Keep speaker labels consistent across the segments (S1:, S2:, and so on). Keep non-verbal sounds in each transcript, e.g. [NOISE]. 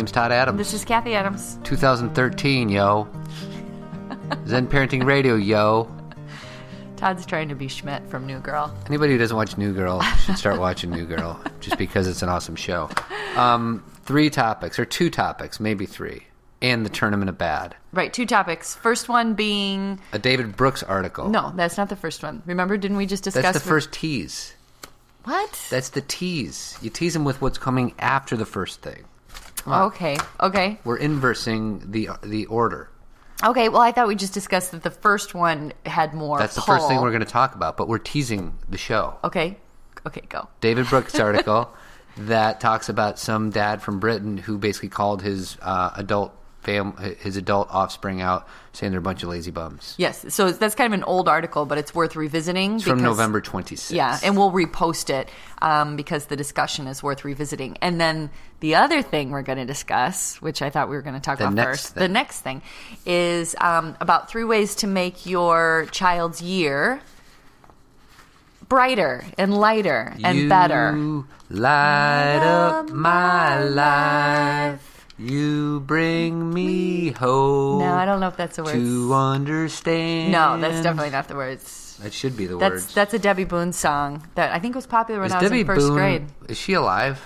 S1: name's Todd Adams.
S2: This is Kathy Adams.
S1: 2013, yo. [LAUGHS] Zen Parenting Radio, yo.
S2: Todd's trying to be Schmidt from New Girl.
S1: Anybody who doesn't watch New Girl should start [LAUGHS] watching New Girl just because it's an awesome show. Um, three topics, or two topics, maybe three, and the Tournament of Bad.
S2: Right, two topics. First one being
S1: A David Brooks article.
S2: no, that's not the first one. Remember, didn't we just discuss
S1: That's the
S2: with-
S1: first tease.
S2: What?
S1: That's the tease. You tease them with what's coming after the first thing.
S2: Okay, okay,
S1: We're inversing the the order.
S2: okay. Well, I thought we just discussed that the first one had more.
S1: That's the first thing we're going to talk about, but we're teasing the show.
S2: Okay, okay, go.
S1: David Brooks [LAUGHS] article that talks about some dad from Britain who basically called his uh, adult fam- his adult offspring out, saying they're a bunch of lazy bums.
S2: Yes, so that's kind of an old article, but it's worth revisiting.
S1: It's from November 26th.
S2: Yeah, and we'll repost it um, because the discussion is worth revisiting. And then the other thing we're going to discuss, which I thought we were going to talk
S1: The
S2: about first,
S1: thing.
S2: the next thing is um, about three ways to make your child's year brighter and lighter and
S1: you
S2: better.
S1: light up my life. You bring me hope.
S2: No, I don't know if that's the words.
S1: To understand.
S2: No, that's definitely not the words.
S1: That should be the
S2: That's
S1: words.
S2: that's a Debbie Boone song that I think was popular when
S1: Is
S2: I was
S1: Debbie
S2: in first
S1: Boone?
S2: grade.
S1: Is she alive?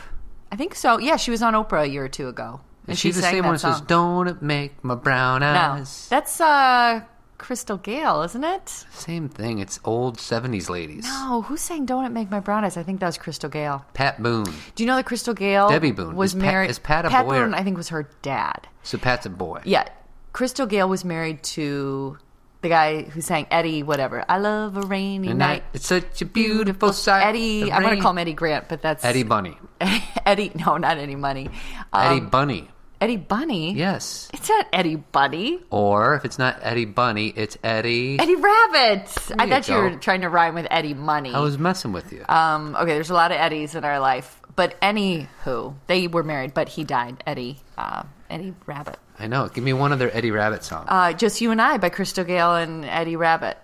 S2: I think so. Yeah, she was on Oprah a year or two ago. And
S1: Is she, the
S2: sang
S1: same
S2: that
S1: one that says. "Don't it make my brown eyes?
S2: No, that's uh, Crystal Gayle, isn't it?
S1: Same thing. It's old '70s ladies.
S2: No, who sang "Don't It Make My Brown Eyes"? I think that was Crystal Gayle.
S1: Pat Boone.
S2: Do you know that Crystal Gayle
S1: Debbie Boone.
S2: was
S1: Is Pat-
S2: married?
S1: is Pat a boy or-
S2: Boone, I think, was her dad.
S1: So Pat's a boy.
S2: Yeah, Crystal Gayle was married to the guy who sang Eddie, whatever. I love a rainy
S1: And
S2: night.
S1: it's such a beautiful sight.
S2: Eddie, I'm going to call him Eddie Grant, but that's
S1: Eddie Bunny. [LAUGHS]
S2: Eddie, no, not Eddie Money. Um,
S1: Eddie Bunny.
S2: Eddie Bunny.
S1: Yes.
S2: It's not Eddie Bunny.
S1: Or if it's not Eddie Bunny, it's Eddie.
S2: Eddie Rabbitt. I
S1: you
S2: thought you
S1: go.
S2: were trying to rhyme with Eddie Money.
S1: I was messing with you.
S2: Um, okay, there's a lot of Eddies in our life, but anywho, they were married, but he died. Eddie, uh, Eddie Rabbitt.
S1: I know. Give me one other Eddie Rabbitt song.
S2: Uh, Just You and I by Crystal Gayle and Eddie Rabbitt.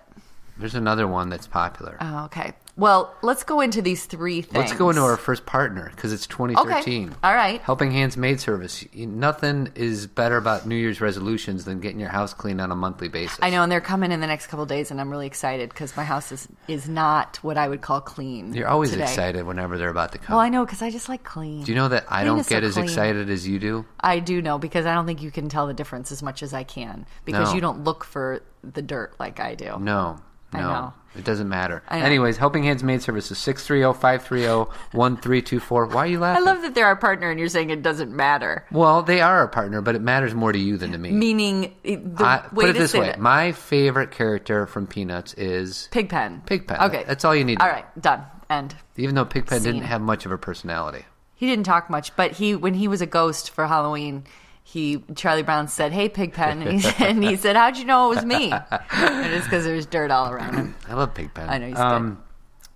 S1: There's another one that's popular.
S2: Oh, okay. Well, let's go into these three things.
S1: Let's go into our first partner because it's 2013.
S2: Okay. All right.
S1: Helping Hands Maid Service. Nothing is better about New Year's resolutions than getting your house cleaned on a monthly basis.
S2: I know, and they're coming in the next couple days, and I'm really excited because my house is is not what I would call clean.
S1: You're always
S2: today.
S1: excited whenever they're about to come.
S2: Well, I know because I just like clean.
S1: Do you know that I
S2: Clean
S1: don't get
S2: so
S1: as
S2: clean.
S1: excited as you do?
S2: I do know because I don't think you can tell the difference as much as I can because
S1: No.
S2: you don't look for the dirt like I do.
S1: No. No.
S2: I know.
S1: It doesn't matter. Anyways, Helping Hands Maid Service is 630-530-1324. Why are you laughing?
S2: I love that they're our partner, and you're saying it doesn't matter.
S1: well, they are a partner, but it matters more to you than to me.
S2: Meaning, the
S1: I,
S2: way
S1: put it
S2: to
S1: this
S2: say
S1: way.
S2: that-
S1: My favorite character from Peanuts is
S2: Pigpen.
S1: Pigpen.
S2: Okay,
S1: That's all you need to
S2: All right, done. End.
S1: even though Pigpen
S2: Scene.
S1: didn't have much of a personality.
S2: He didn't talk much, but he when he was a ghost for Halloween, he Charlie Brown said, "Hey, Pigpen," and he [LAUGHS] said, and he said, "How'd you know it was me?" and it's because there's dirt all around him.
S1: I love Pigpen.
S2: I know he's
S1: um,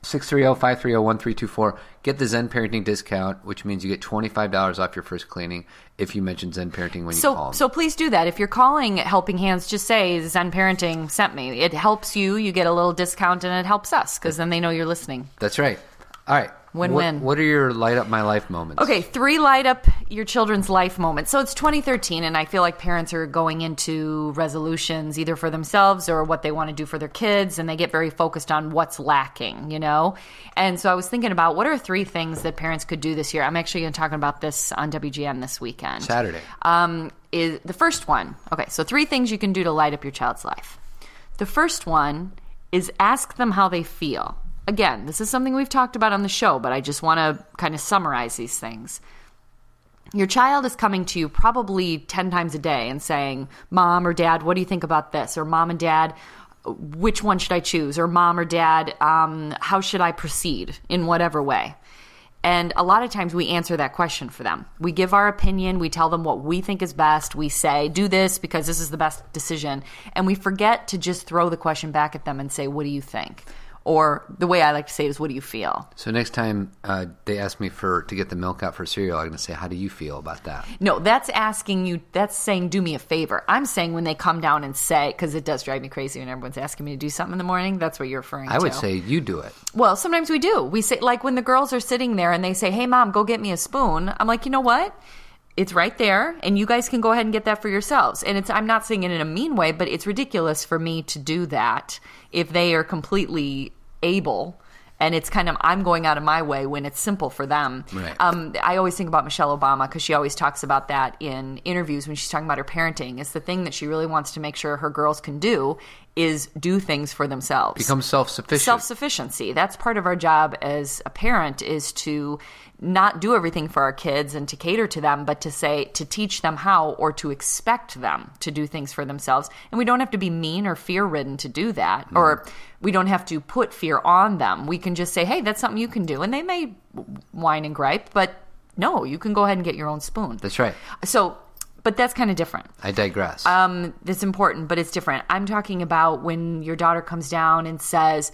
S1: 630-530-1324. Get the Zen Parenting discount, which means you get $25 off your first cleaning if you mention Zen Parenting when you call
S2: So,
S1: 'em.
S2: so please do that. If you're calling Helping Hands, just say Zen Parenting sent me. It helps you. You get a little discount, and it helps us because then they know you're listening.
S1: That's right. All right.
S2: Win-win.
S1: What, what are your light up my life moments?
S2: Okay, three light up your children's life moments. So it's 2013, and I feel like parents are going into resolutions either for themselves or what they want to do for their kids, and they get very focused on what's lacking, you know? And so I was thinking about what are three things that parents could do this year? I'm actually going to talk about this on WGN this weekend.
S1: Saturday.
S2: Um, is the first one. Okay, so three things you can do to light up your child's life. The first one is ask them how they feel. Again, this is something we've talked about on the show, but I just want to kind of summarize these things. Your child is coming to you probably 10 times a day and saying, Mom or Dad, what do you think about this? Or Mom and Dad, which one should I choose? Or Mom or Dad, um, how should I proceed in whatever way? And a lot of times we answer that question for them. We give our opinion, we tell them what we think is best, we say, do this because this is the best decision. And we forget to just throw the question back at them and say, what do you think? Or the way I like to say it is, what do you feel?
S1: So next time uh, they ask me for to get the milk out for cereal, I'm going to say, "How do you feel about that?"
S2: No, that's asking you, that's saying, do me a favor. I'm saying when they come down and say, because it does drive me crazy when everyone's asking me to do something in the morning, that's what you're referring to.
S1: I would say you do it.
S2: Well, sometimes we do. We say, like when the girls are sitting there and they say, hey, mom, go get me a spoon. I'm like, you know what? it's right there and you guys can go ahead and get that for yourselves and it's i'm not saying it in a mean way but it's ridiculous for me to do that if they are completely able and it's kind of i'm going out of my way when it's simple for them
S1: Right.
S2: um, i always think about michelle obama because she always talks about that in interviews when she's talking about her parenting it's the thing that she really wants to make sure her girls can do is do things for themselves
S1: Become self sufficient.
S2: self sufficiency. That's part of our job as a parent is to not do everything for our kids and to cater to them, but to say to teach them how or to expect them to do things for themselves. And we don't have to be mean or fear ridden to do that, or we don't have to put fear on them. We can just say, "Hey, that's something you can do," and they may whine and gripe, but no, you can go ahead and get your own spoon.
S1: That's right.
S2: So, but that's kind of different
S1: I digress.
S2: um, that's important, but it's different. I'm talking about when your daughter comes down and says,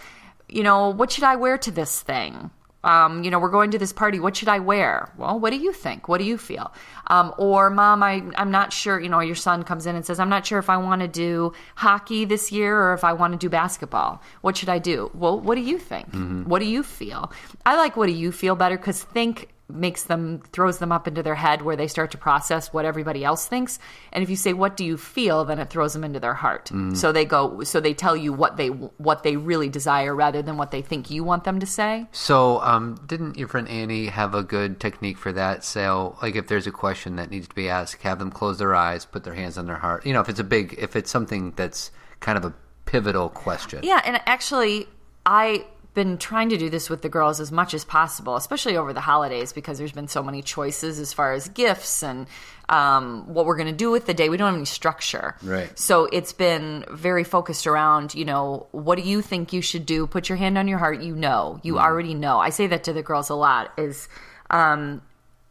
S2: you know, what should I wear to this thing? Um, you know, we're going to this party. What should I wear? Well, what do you think? What do you feel? Um, or, mom, I, I'm not sure. You know, your son comes in and says, I'm not sure if I want to do hockey this year or if I want to do basketball. What should I do? Well, what do you think? What do you feel? I like what do you feel better because think makes them throws them up into their head where they start to process what everybody else thinks and if you say what do you feel then it throws them into their heart so they go so they tell you what they what they really desire rather than what they think you want them to say
S1: So, um, didn't your friend Annie have a good technique for that? So, like, if there's a question that needs to be asked, have them close their eyes, put their hands on their heart. You know, if it's a big, if it's something that's kind of a pivotal question.
S2: yeah and actually i been trying to do this with the girls as much as possible, especially over the holidays, because there's been so many choices as far as gifts and um, what we're going to do with the day. We don't have any structure.
S1: Right.
S2: So it's been very focused around, you know, what do you think you should do? Put your hand on your heart. You know, you already know. I say that to the girls a lot is, um,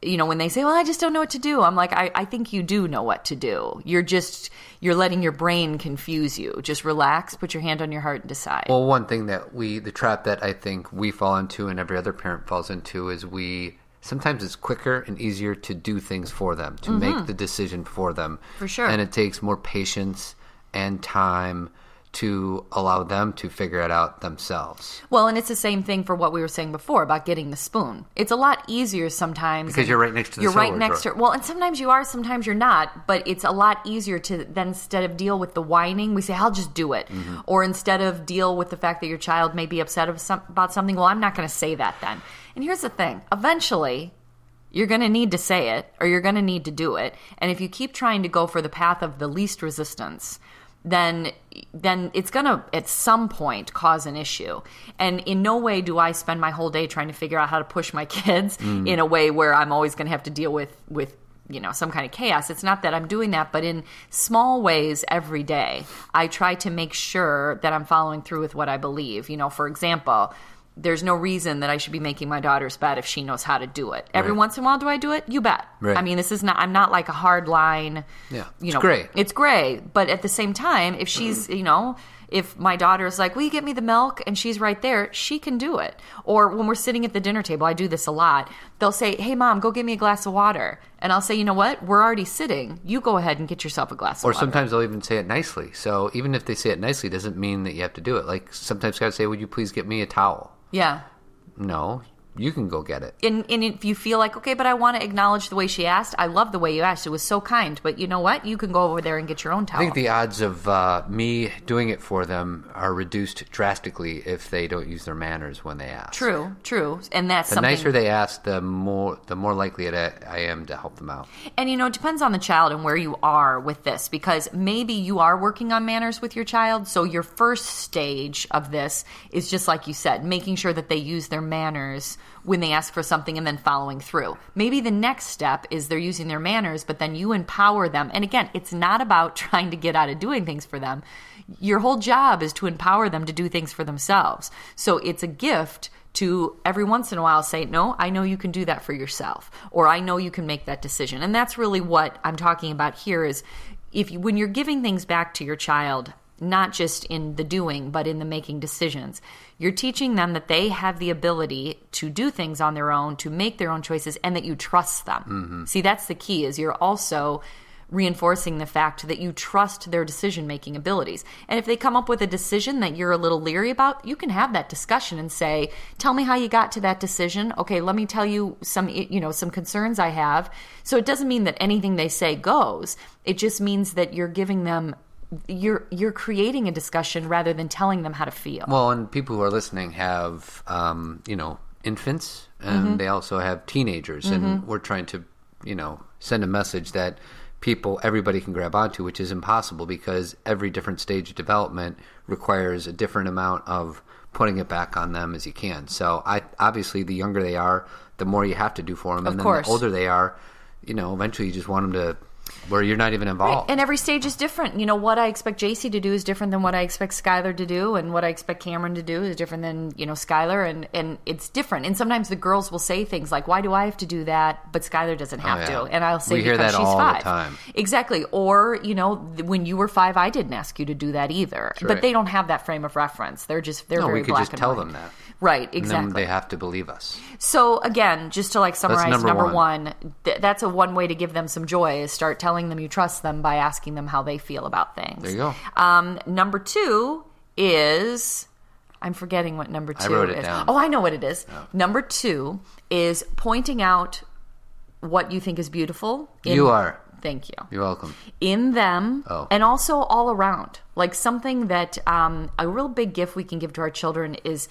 S2: you know, when they say, well, I just don't know what to do, I'm like, I, I think you do know what to do. You're just, you're letting your brain confuse you. Just relax, put your hand on your heart and decide.
S1: Well, one thing that we, the trap that I think we fall into and every other parent falls into is we, sometimes it's quicker and easier to do things for them, to make the decision for them.
S2: Mm-hmm. For sure.
S1: And it takes more patience and time to allow them to figure it out themselves.
S2: Well, and it's the same thing for what we were saying before about getting the spoon. It's a lot easier sometimes
S1: Because you're right next to the
S2: you're right next
S1: drawer.
S2: to well, and sometimes you are, sometimes you're not. But it's a lot easier to then instead of deal with the whining, we say, "I'll just do it,"
S1: Mm-hmm.
S2: or instead of deal with the fact that your child may be upset about something. Well, I'm not going to say that then. And here's the thing: eventually, you're going to need to say it or you're going to need to do it. And if you keep trying to go for the path of the least resistance, then then it's going to at some point cause an issue. And in no way do I spend my whole day trying to figure out how to push my [LAUGHS] kids mm. in a way where I'm always going to have to deal with with you know some kind of chaos. It's not that i'm doing that but in small ways every day i try to make sure that i'm following through with what i believe. You know for example there's no reason that I should be making my daughter's bed if she knows how to do it. Every
S1: Right.
S2: once in a while, do I do it? You bet.
S1: Right.
S2: I mean, this is not. I'm not like a hard line.
S1: Yeah,
S2: you
S1: it's
S2: know,
S1: gray.
S2: It's gray, but at the same time, if she's, mm-hmm. you know, if my daughter is like, "Will you get me the milk?" and she's right there, she can do it. Or when we're sitting at the dinner table, I do this a lot. They'll say, "Hey, mom, go get me a glass of water," and I'll say, "You know what? We're already sitting. You go ahead and get yourself a glass of
S1: Or sometimes they'll even say it nicely. So even if they say it nicely, doesn't mean that you have to do it. Like sometimes guys say, "Would you please get me a towel?"
S2: Yeah.
S1: No, you can go get it.
S2: and, and if you feel like okay but i want to acknowledge the way she asked i love the way you asked it was so kind but you know what you can go over there and get your own towel
S1: I think the odds of uh, me doing it for them are reduced drastically if they don't use their manners when they ask.
S2: true true and that's
S1: The
S2: something
S1: nicer they ask, the more the more likely it, I am to help them out.
S2: and you know it depends on the child and where you are with this because maybe you are working on manners with your child so your first stage of this is just like you said making sure that they use their manners when they ask for something and then following through. Maybe the next step is they're using their manners but then you empower them. And again it's not about [LAUGHS] trying to get out of doing things for them. Your whole job is to empower them to do things for themselves. So it's a gift to every once in a while say, No, I know you can do that for yourself, or I know you can make that decision. And that's really what I'm talking about here is if you, when you're giving things back to your child, not just in the doing, but in the making decisions, you're teaching them that they have the ability to do things on their own, to make their own choices, and that you trust them. Mm-hmm. See, that's the key is you're also reinforcing the fact that you trust their decision making abilities. And if they come up with a decision that you're a little leery about, you can have that discussion and say, "Tell me how you got to that decision." Okay, let me tell you some you know, some concerns I have. So it doesn't mean that anything they say goes. It just means that you're giving them you're you're creating a discussion rather than telling them how to feel.
S1: Well, and people who are listening have, um, you know, infants, and
S2: Mm-hmm.
S1: they also have teenagers, and we're trying to, you know, send a message that people, everybody can grab onto, which is impossible because every different stage of development requires a different amount of putting it back on them as you can. So, I obviously, the younger they are, the more you have to do for them,
S2: Of
S1: and then
S2: course.
S1: the older they are, you know, eventually you just want them to where you're not even involved.
S2: And every stage is different. You know, what I expect JC to do is different than what I expect Skylar to do, and what I expect Cameron to do is different than, you know, Skylar, and, and it's different. And sometimes the girls will say things like, Why do I have to do that? But Skylar doesn't oh, have
S1: Oh, yeah.
S2: to. And I'll say,
S1: We hear
S2: Because
S1: that
S2: she's
S1: all the
S2: five.
S1: time.
S2: Exactly. Or, you know, when you were five, I didn't ask you to do that either. But
S1: right.
S2: they don't have that frame of reference. They're just, they're
S1: no,
S2: very
S1: we could just tell
S2: white.
S1: them that.
S2: Right,
S1: And
S2: exactly.
S1: then they have to believe us.
S2: So again, just to like summarize,
S1: number
S2: number,
S1: one.
S2: one, th- that's a one way to give them some joy is start telling them you trust them by asking them how they feel about things.
S1: There you go.
S2: Um, number two is I'm forgetting what number two
S1: wrote it
S2: is.
S1: down.
S2: Oh, I know what it is. Number two is pointing out what you think is beautiful. in-
S1: You are.
S2: Thank you
S1: You're welcome.
S2: in them
S1: Oh.
S2: and also all around. Like something that um, a real big gift we can give to our children is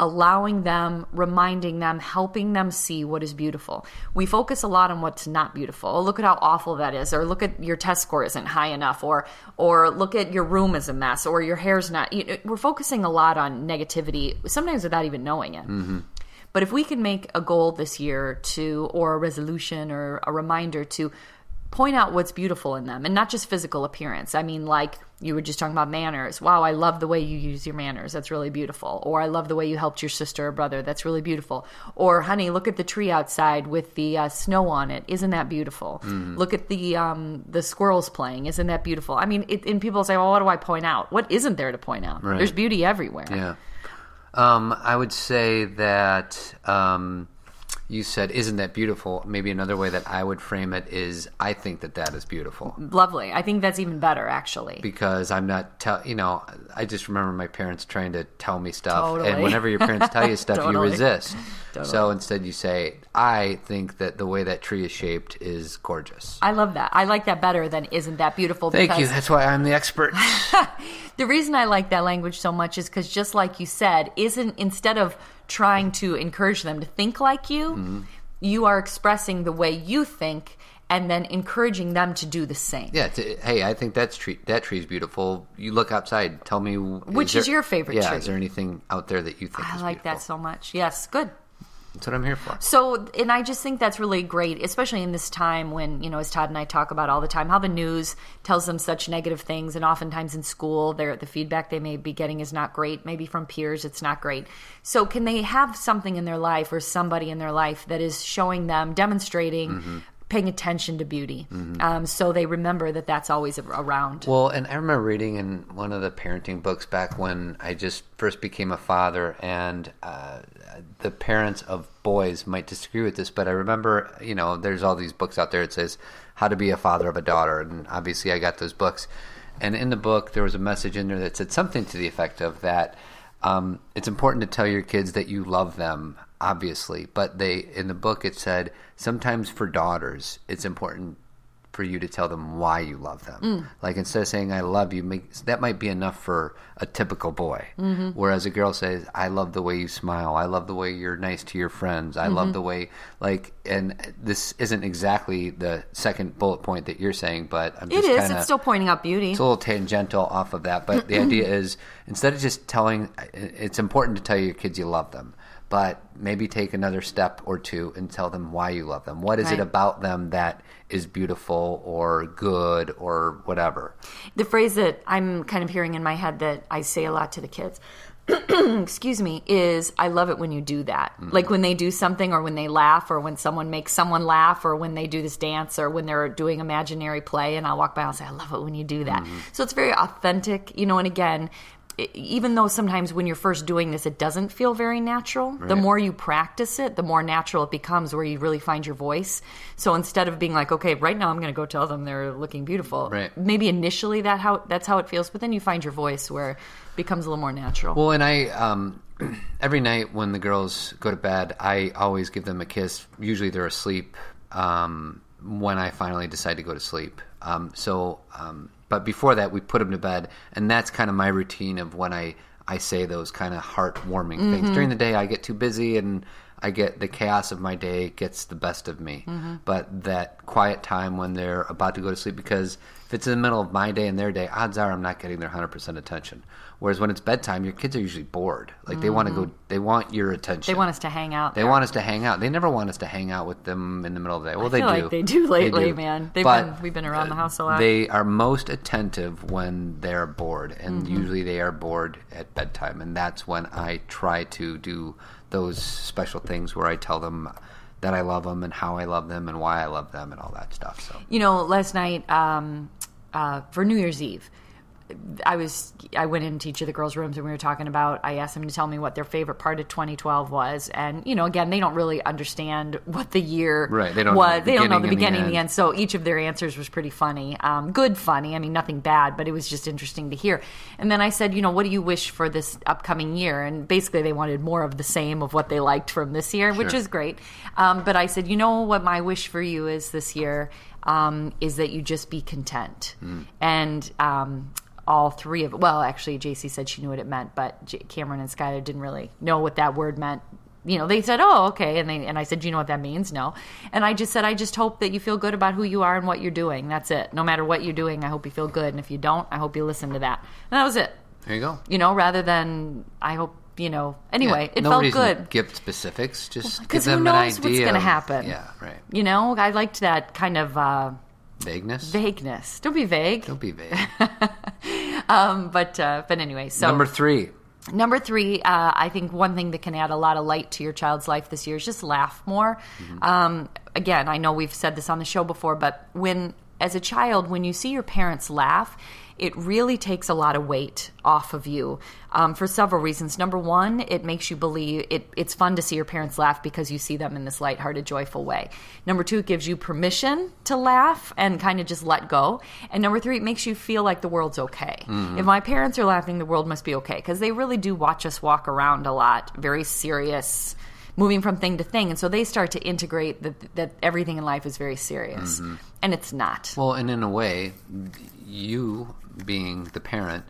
S2: allowing them, reminding them, helping them see what is beautiful. We focus a lot on what's not beautiful. Oh, look at how awful that is, or look at your test score isn't high enough, or or look at your room is a mess, or your hair's not. You know, we're focusing a lot on negativity, sometimes without even knowing it. Mm-hmm. But if we can make a goal this year to, or a resolution or a reminder to point out what's beautiful in them and not just physical appearance. I mean, like you were just talking about manners. Wow, I love the way you use your manners. That's really beautiful. Or I love the way you helped your sister or brother. That's really beautiful. Or, honey, look at the tree outside with the uh, snow on it. Isn't that beautiful? Look at the um, the squirrels playing. Isn't that beautiful? I mean, it, and people say, well, what do I point out? What isn't there to point out?
S1: Right.
S2: There's beauty everywhere.
S1: Yeah. Um, I would say that um, you said, "Isn't that beautiful?" Maybe another way that I would frame it is, "I think that that is beautiful."
S2: Lovely. I think that's even better, actually.
S1: because I'm not tell you know I just remember my parents trying to tell me stuff
S2: Totally.
S1: and whenever your parents tell you [LAUGHS] stuff
S2: Totally.
S1: you resist
S2: Totally.
S1: so instead you say I think that the way that tree is shaped is gorgeous
S2: I love that. I like that better than isn't that beautiful?
S1: thank
S2: because
S1: you that's why I'm the expert [LAUGHS]
S2: The reason I like that language so much is because just like you said, isn't instead of trying to encourage them to think like you,
S1: Mm-hmm.
S2: you are expressing the way you think and then encouraging them to do the same.
S1: yeah hey I think that's tree that tree is beautiful you look outside tell me
S2: Which is
S1: there-
S2: your favorite
S1: yeah
S2: tree?
S1: is there anything out there that you think
S2: I
S1: is
S2: like that so much. Yes, good.
S1: That's what I'm here for
S2: So, and I just think that's really great, especially in this time when, you know, as Todd and I talk about all the time, how the news tells them such negative things. And oftentimes in school, the feedback they may be getting is not great. Maybe from peers, it's not great. So, can they have something in their life or somebody in their life that is showing them, demonstrating, paying attention to beauty? Um, so they remember that that's always around.
S1: Well, and I remember reading in one of the parenting books back when I just first became a father, and uh, the parents of boys might disagree with this, but I remember, you know, there's all these books out there that says how to be a father of a daughter, and obviously I got those books. And in the book, there was a message in there that said something to the effect of that um, it's important to tell your kids that you love them, obviously, but they in the book it said sometimes for daughters it's important for you to tell them why you love them.
S2: Mm.
S1: Like instead of saying "I love you," make, that might be enough for a typical boy.
S2: Mm-hmm.
S1: Whereas a girl says, "I love the way you smile. I love the way you're nice to your friends. I
S2: Mm-hmm.
S1: love the way like." And this isn't exactly the second bullet point that you're saying, but I'm just
S2: is.
S1: kinda,
S2: It's still pointing out beauty.
S1: it's a little tangential off of that, but the idea [CLEARS THROAT] is instead of just telling, it's important to tell your kids you love them, but maybe take another step or two and tell them why you love them. What is
S2: Right.
S1: it about them that is beautiful or good or whatever?
S2: the phrase that I'm kind of hearing in my head that I say a lot to the kids, [CLEARS THROAT] excuse me, is I love it when you do that. Mm-hmm. Like when they do something or when they laugh or when someone makes someone laugh or when they do this dance or when they're doing imaginary play and I'll walk by and I'll say, I love it when you do that. Mm-hmm. So it's very authentic, you know, and again, even though sometimes when you're first doing this, it doesn't feel very natural, the more you practice it, the more natural it becomes where you really find your voice. So instead of being like, okay, right now I'm going to go tell them they're looking beautiful,
S1: Right.
S2: maybe initially that how that's how it feels, but then you find your voice where it becomes a little more natural.
S1: Well, and I um, [CLEARS THROAT] every night when the girls go to bed, I always give them a kiss. Usually they're asleep um, when I finally decide to go to sleep. Um, so, um, but before that, we put them to bed, and that's kind of my routine of when I I say those kind of heartwarming things. Mm-hmm. During the day, I get too busy and. I get the chaos of my day gets the best of me, but that quiet time when they're about to go to sleep, because if it's in the middle of my day and their day, odds are I'm not getting their hundred percent attention. Whereas when it's bedtime, your kids are usually bored. Like they want to go, they want your attention.
S2: they want us to hang out.
S1: They
S2: there.
S1: want us to hang out. They never want us to hang out with them in the middle of the day. Well, they
S2: feel
S1: do.
S2: like they do lately, man. They've
S1: But,
S2: been- we've been around the house a lot.
S1: They are most attentive when they're bored, and
S2: Mm-hmm.
S1: usually they are bored at bedtime, and that's when I try to do those special things where I tell them that I love them and how I love them and why I love them and all that stuff. So
S2: You know, last night um, uh, for New Year's Eve, I was I went into each of the girls' rooms and we were talking about. I asked them to tell me what their favorite part of 2012 was, and you know, again, they don't really understand what the year
S1: Right, they don't know
S2: was.
S1: the
S2: they don't know the
S1: beginning and
S2: and
S1: the
S2: the
S1: end.
S2: end. So each of their answers was pretty funny, um, good funny. I mean, nothing bad, but it was just interesting to hear. And then I said, you know, what do you wish for this upcoming year? And basically, they wanted more of the same of what they liked from this year, which is great. Um, but I said, you know, what my wish for you is this year um, is that you just be content. And um, all three of well, actually, JC said she knew what it meant, but J- Cameron and Skylar didn't really know what that word meant. You know, they said, "Oh, okay," and they and I said, "Do you know what that means?" No, and I just said, "I just hope that you feel good about who you are and what you're doing. That's it. No matter what you're doing, I hope you feel good, and if you don't, I hope you listen to that." And that was it.
S1: there you go.
S2: You know, rather than I hope you know. Anyway,
S1: Yeah,
S2: it felt good.
S1: give specifics. Just give
S2: Because who
S1: them an
S2: knows
S1: idea.
S2: what's going to happen?
S1: Yeah, right.
S2: You know, I liked that kind of uh,
S1: Vagueness.
S2: vagueness. Don't be vague.
S1: Don't be vague. [LAUGHS]
S2: Um, but uh, but anyway, so
S1: Number three.
S2: Number three, uh, I think one thing that can add a lot of light to your child's life this year is just laugh more. Um, again, I know we've said this on the show before, but when, as a child, when you see your parents laugh, it really takes a lot of weight off of you um, for several reasons. Number one, it makes you believe it, it's fun to see your parents laugh because you see them in this lighthearted, joyful way. Number two, it gives you permission to laugh and kind of just let go. And number three, it makes you feel like the world's okay. If my parents are laughing, the world must be okay because they really do watch us walk around a lot, very serious. Moving from thing to thing, and so they start to integrate that that everything in life is very serious, and it's not.
S1: Well, and in a way, you being the parent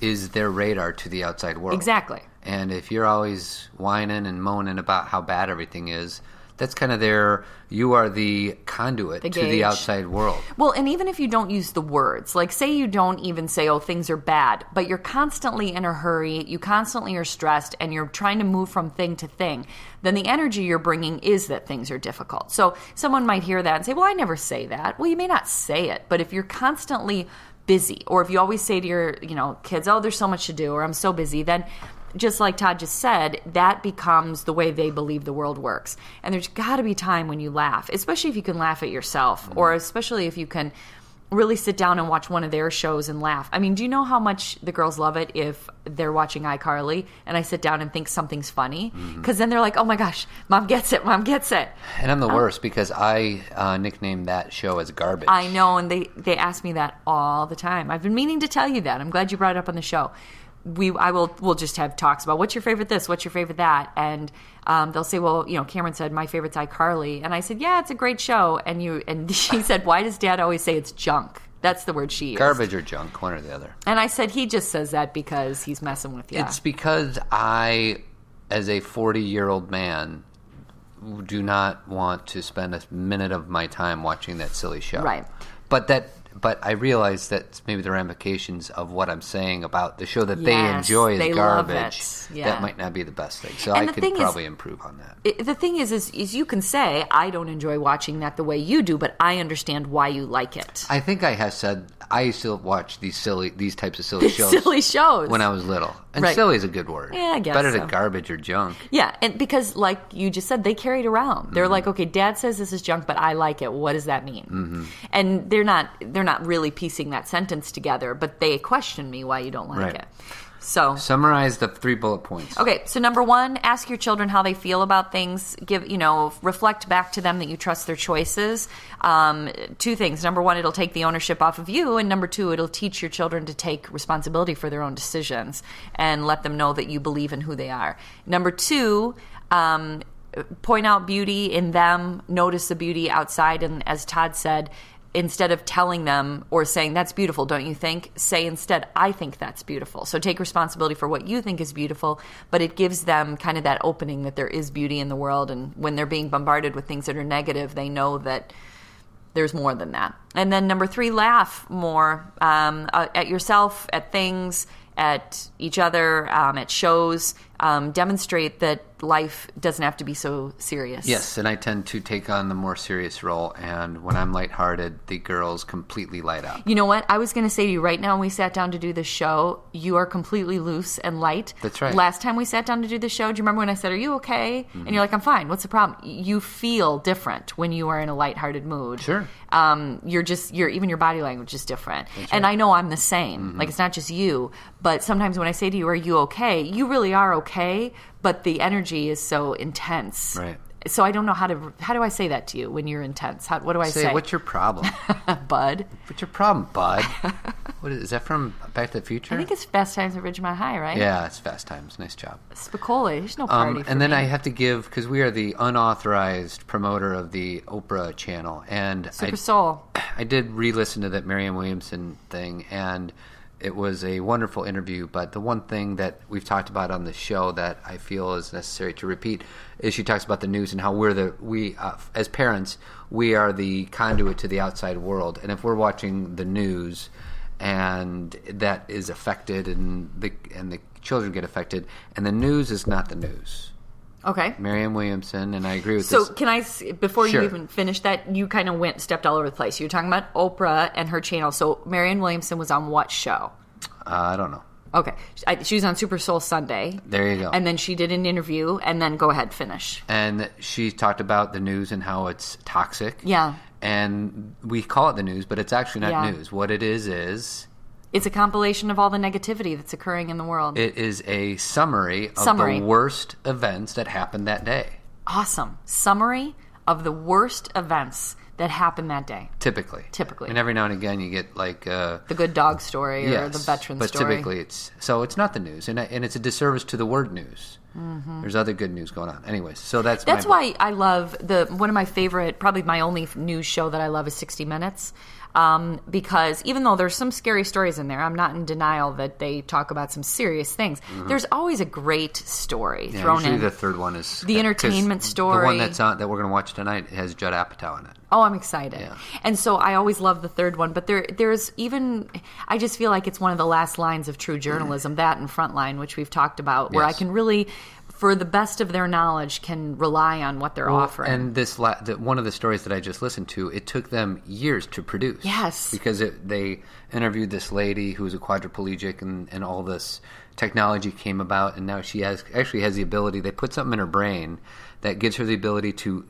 S1: is their radar to the outside world.
S2: Exactly.
S1: And if you're always whining and moaning about how bad everything is, that's kind of their. You are the conduit
S2: The
S1: to the outside world.
S2: Well, and even if you don't use the words, like say you don't even say, oh, things are bad, but you're constantly in a hurry, you constantly are stressed, and you're trying to move from thing to thing, then the energy you're bringing is that things are difficult. So someone might hear that and say, well, I never say that. Well, you may not say it, but if you're constantly busy, or if you always say to your, you know, kids, oh, there's so much to do, or I'm so busy, then just like Todd just said, that becomes the way they believe the world works. And there's got to be time when you laugh, especially if you can laugh at yourself, or especially if you can really sit down and watch one of their shows and laugh. I mean, do you know how much the girls love it if they're watching iCarly and I sit down and think something's funny? Because then they're like, oh my gosh, mom gets it, mom gets it.
S1: And I'm the worst because I uh, nicknamed that show as garbage.
S2: I know, and they they ask me that all the time. I've been meaning to tell you that. I'm glad you brought it up on the show. We I will we'll just have talks about what's your favorite this, what's your favorite that, and um, they'll say, well, you know, Cameron said my favorite's iCarly, and I said, yeah, it's a great show, and you and [LAUGHS] she said, why does Dad always say it's junk? That's the word she used.
S1: Garbage or junk, one or the other.
S2: And I said he just says that because he's messing with you.
S1: It's because I, as a 40 year old man, do not want to spend a minute of my time watching that silly show.
S2: Right.
S1: But that. But I realize that maybe the ramifications of what I'm saying about the show that they enjoy is
S2: they
S1: garbage.
S2: Yeah.
S1: That might not be the best thing. So
S2: And
S1: I could
S2: thing is-
S1: probably improve on that.
S2: it, the thing is, is, is you can say I don't enjoy watching that the way you do, but I understand why you like it.
S1: I think I have said I used to watch these silly, these types of silly shows
S2: Silly shows.
S1: when I was little, and
S2: Right.
S1: silly is a good word.
S2: Yeah, I guess
S1: better
S2: so.
S1: than garbage or junk.
S2: Yeah, and because like you just said, they carry it around. They're like, okay, Dad says this is junk, but I like it. What does that mean? Mm-hmm. And they're not they're not really piecing that sentence together, but they question me why you don't like
S1: Right.
S2: it. So
S1: Summarize the three bullet points.
S2: Okay, so number one, ask your children how they feel about things. Give you know, reflect back to them that you trust their choices. Um, two things. Number one, it'll take the ownership off of you, and number two, it'll teach your children to take responsibility for their own decisions and let them know that you believe in who they are. Number two. Um, point out beauty in them, notice the beauty outside, and as Todd said, instead of telling them or saying that's beautiful don't you think? Say instead i think that's beautiful. So take responsibility for what you think is beautiful but it gives them kind of that opening that there is beauty in the world and when they're being bombarded with things that are negative they know that there's more than that. And then number three laugh more um, uh, at yourself at things at each other um, at shows um, demonstrate that life doesn't have to be so serious
S1: Yes, and I tend to take on the more serious role, and when I'm lighthearted, the girls completely light up.
S2: You know what? I was going to say to you right now when we sat down to do this show, you are completely loose and light.
S1: That's right.
S2: Last time we sat down to do the show, do you remember when I said, Are you okay?
S1: Mm-hmm.
S2: And you're like, I'm fine. What's the problem? You feel different when you are in a lighthearted mood.
S1: Sure.
S2: Um, you're just, you're, even your body language is different. and I know I'm the same.
S1: Mm-hmm.
S2: Like, it's not just you. But sometimes when I say to you, Are you okay? You really are okay, but the energy is so intense.
S1: Right.
S2: So I don't know how to, how do I say that to you when you're intense? How, what do I
S1: Say,
S2: say?
S1: what's your problem? [LAUGHS]
S2: Bud?
S1: what's your problem, bud? [LAUGHS] what is, is that from Back to the Future?
S2: I think it's Fast Times at Ridgemont High, right?
S1: yeah, it's Fast Times. Nice job.
S2: Spicoli. There's no party
S1: Um, and then
S2: me.
S1: I have to give because we are the unauthorized promoter of the Oprah channel, and
S2: Super
S1: I,
S2: Soul.
S1: I did re-listen to that Marianne Williamson thing, and it was a wonderful interview. But the one thing that we've talked about on the show that I feel is necessary to repeat is she talks about the news and how we're the we uh, as parents we are the conduit to the outside world, and if we're watching the news and that is affected, and the and the children get affected, and the news is not the news.
S2: Okay.
S1: Marianne Williamson, and I agree with
S2: So
S1: this.
S2: So, can I, before
S1: Sure.
S2: you even finish that, you kind of went, stepped all over the place. You were talking about Oprah and her channel. So Marianne Williamson was on what show?
S1: Uh, I don't know.
S2: Okay. I, she was on Super Soul Sunday.
S1: There you go.
S2: And then she did an interview, and then go ahead, finish.
S1: and she talked about the news and how it's toxic.
S2: Yeah.
S1: And we call it the news, but it's actually not
S2: Yeah.
S1: news. What it is is
S2: It's a compilation of all the negativity that's occurring in the world.
S1: it is a summary of
S2: Summary.
S1: the worst events that happened that day.
S2: awesome. Summary of the worst events that happened that day.
S1: Typically.
S2: Typically.
S1: And every now and again you get like uh
S2: The good dog story or
S1: yes,
S2: the veteran
S1: but
S2: story.
S1: But typically it's so it's not the news, and and it's a disservice to the word news. There's other good news going on. Anyways, so that's
S2: Mm-hmm. That's why I love the one of my favorite, probably my only news show that I love is 60 Minutes. Um, because even though there's some scary stories in there, I'm not in denial that they talk about some serious things. There's always a great story
S1: Mm-hmm. Yeah,
S2: thrown in.
S1: the third one is
S2: the entertainment story.
S1: The one that's on that we're going to watch tonight has Judd Apatow in it.
S2: Oh, I'm excited.
S1: Yeah.
S2: And so I always love the third one, but there there's even I just feel like it's one of the last lines of true journalism, that and Frontline, which we've talked about, where I can really for the best of their knowledge can rely on what they're offering.
S1: And this la- the, one of the stories that I just listened to, it took them years to produce.
S2: Yes.
S1: because it, they interviewed this lady who was a quadriplegic, and, and all this technology came about, and now she has actually has the ability. They put something in her brain that gives her the ability to th-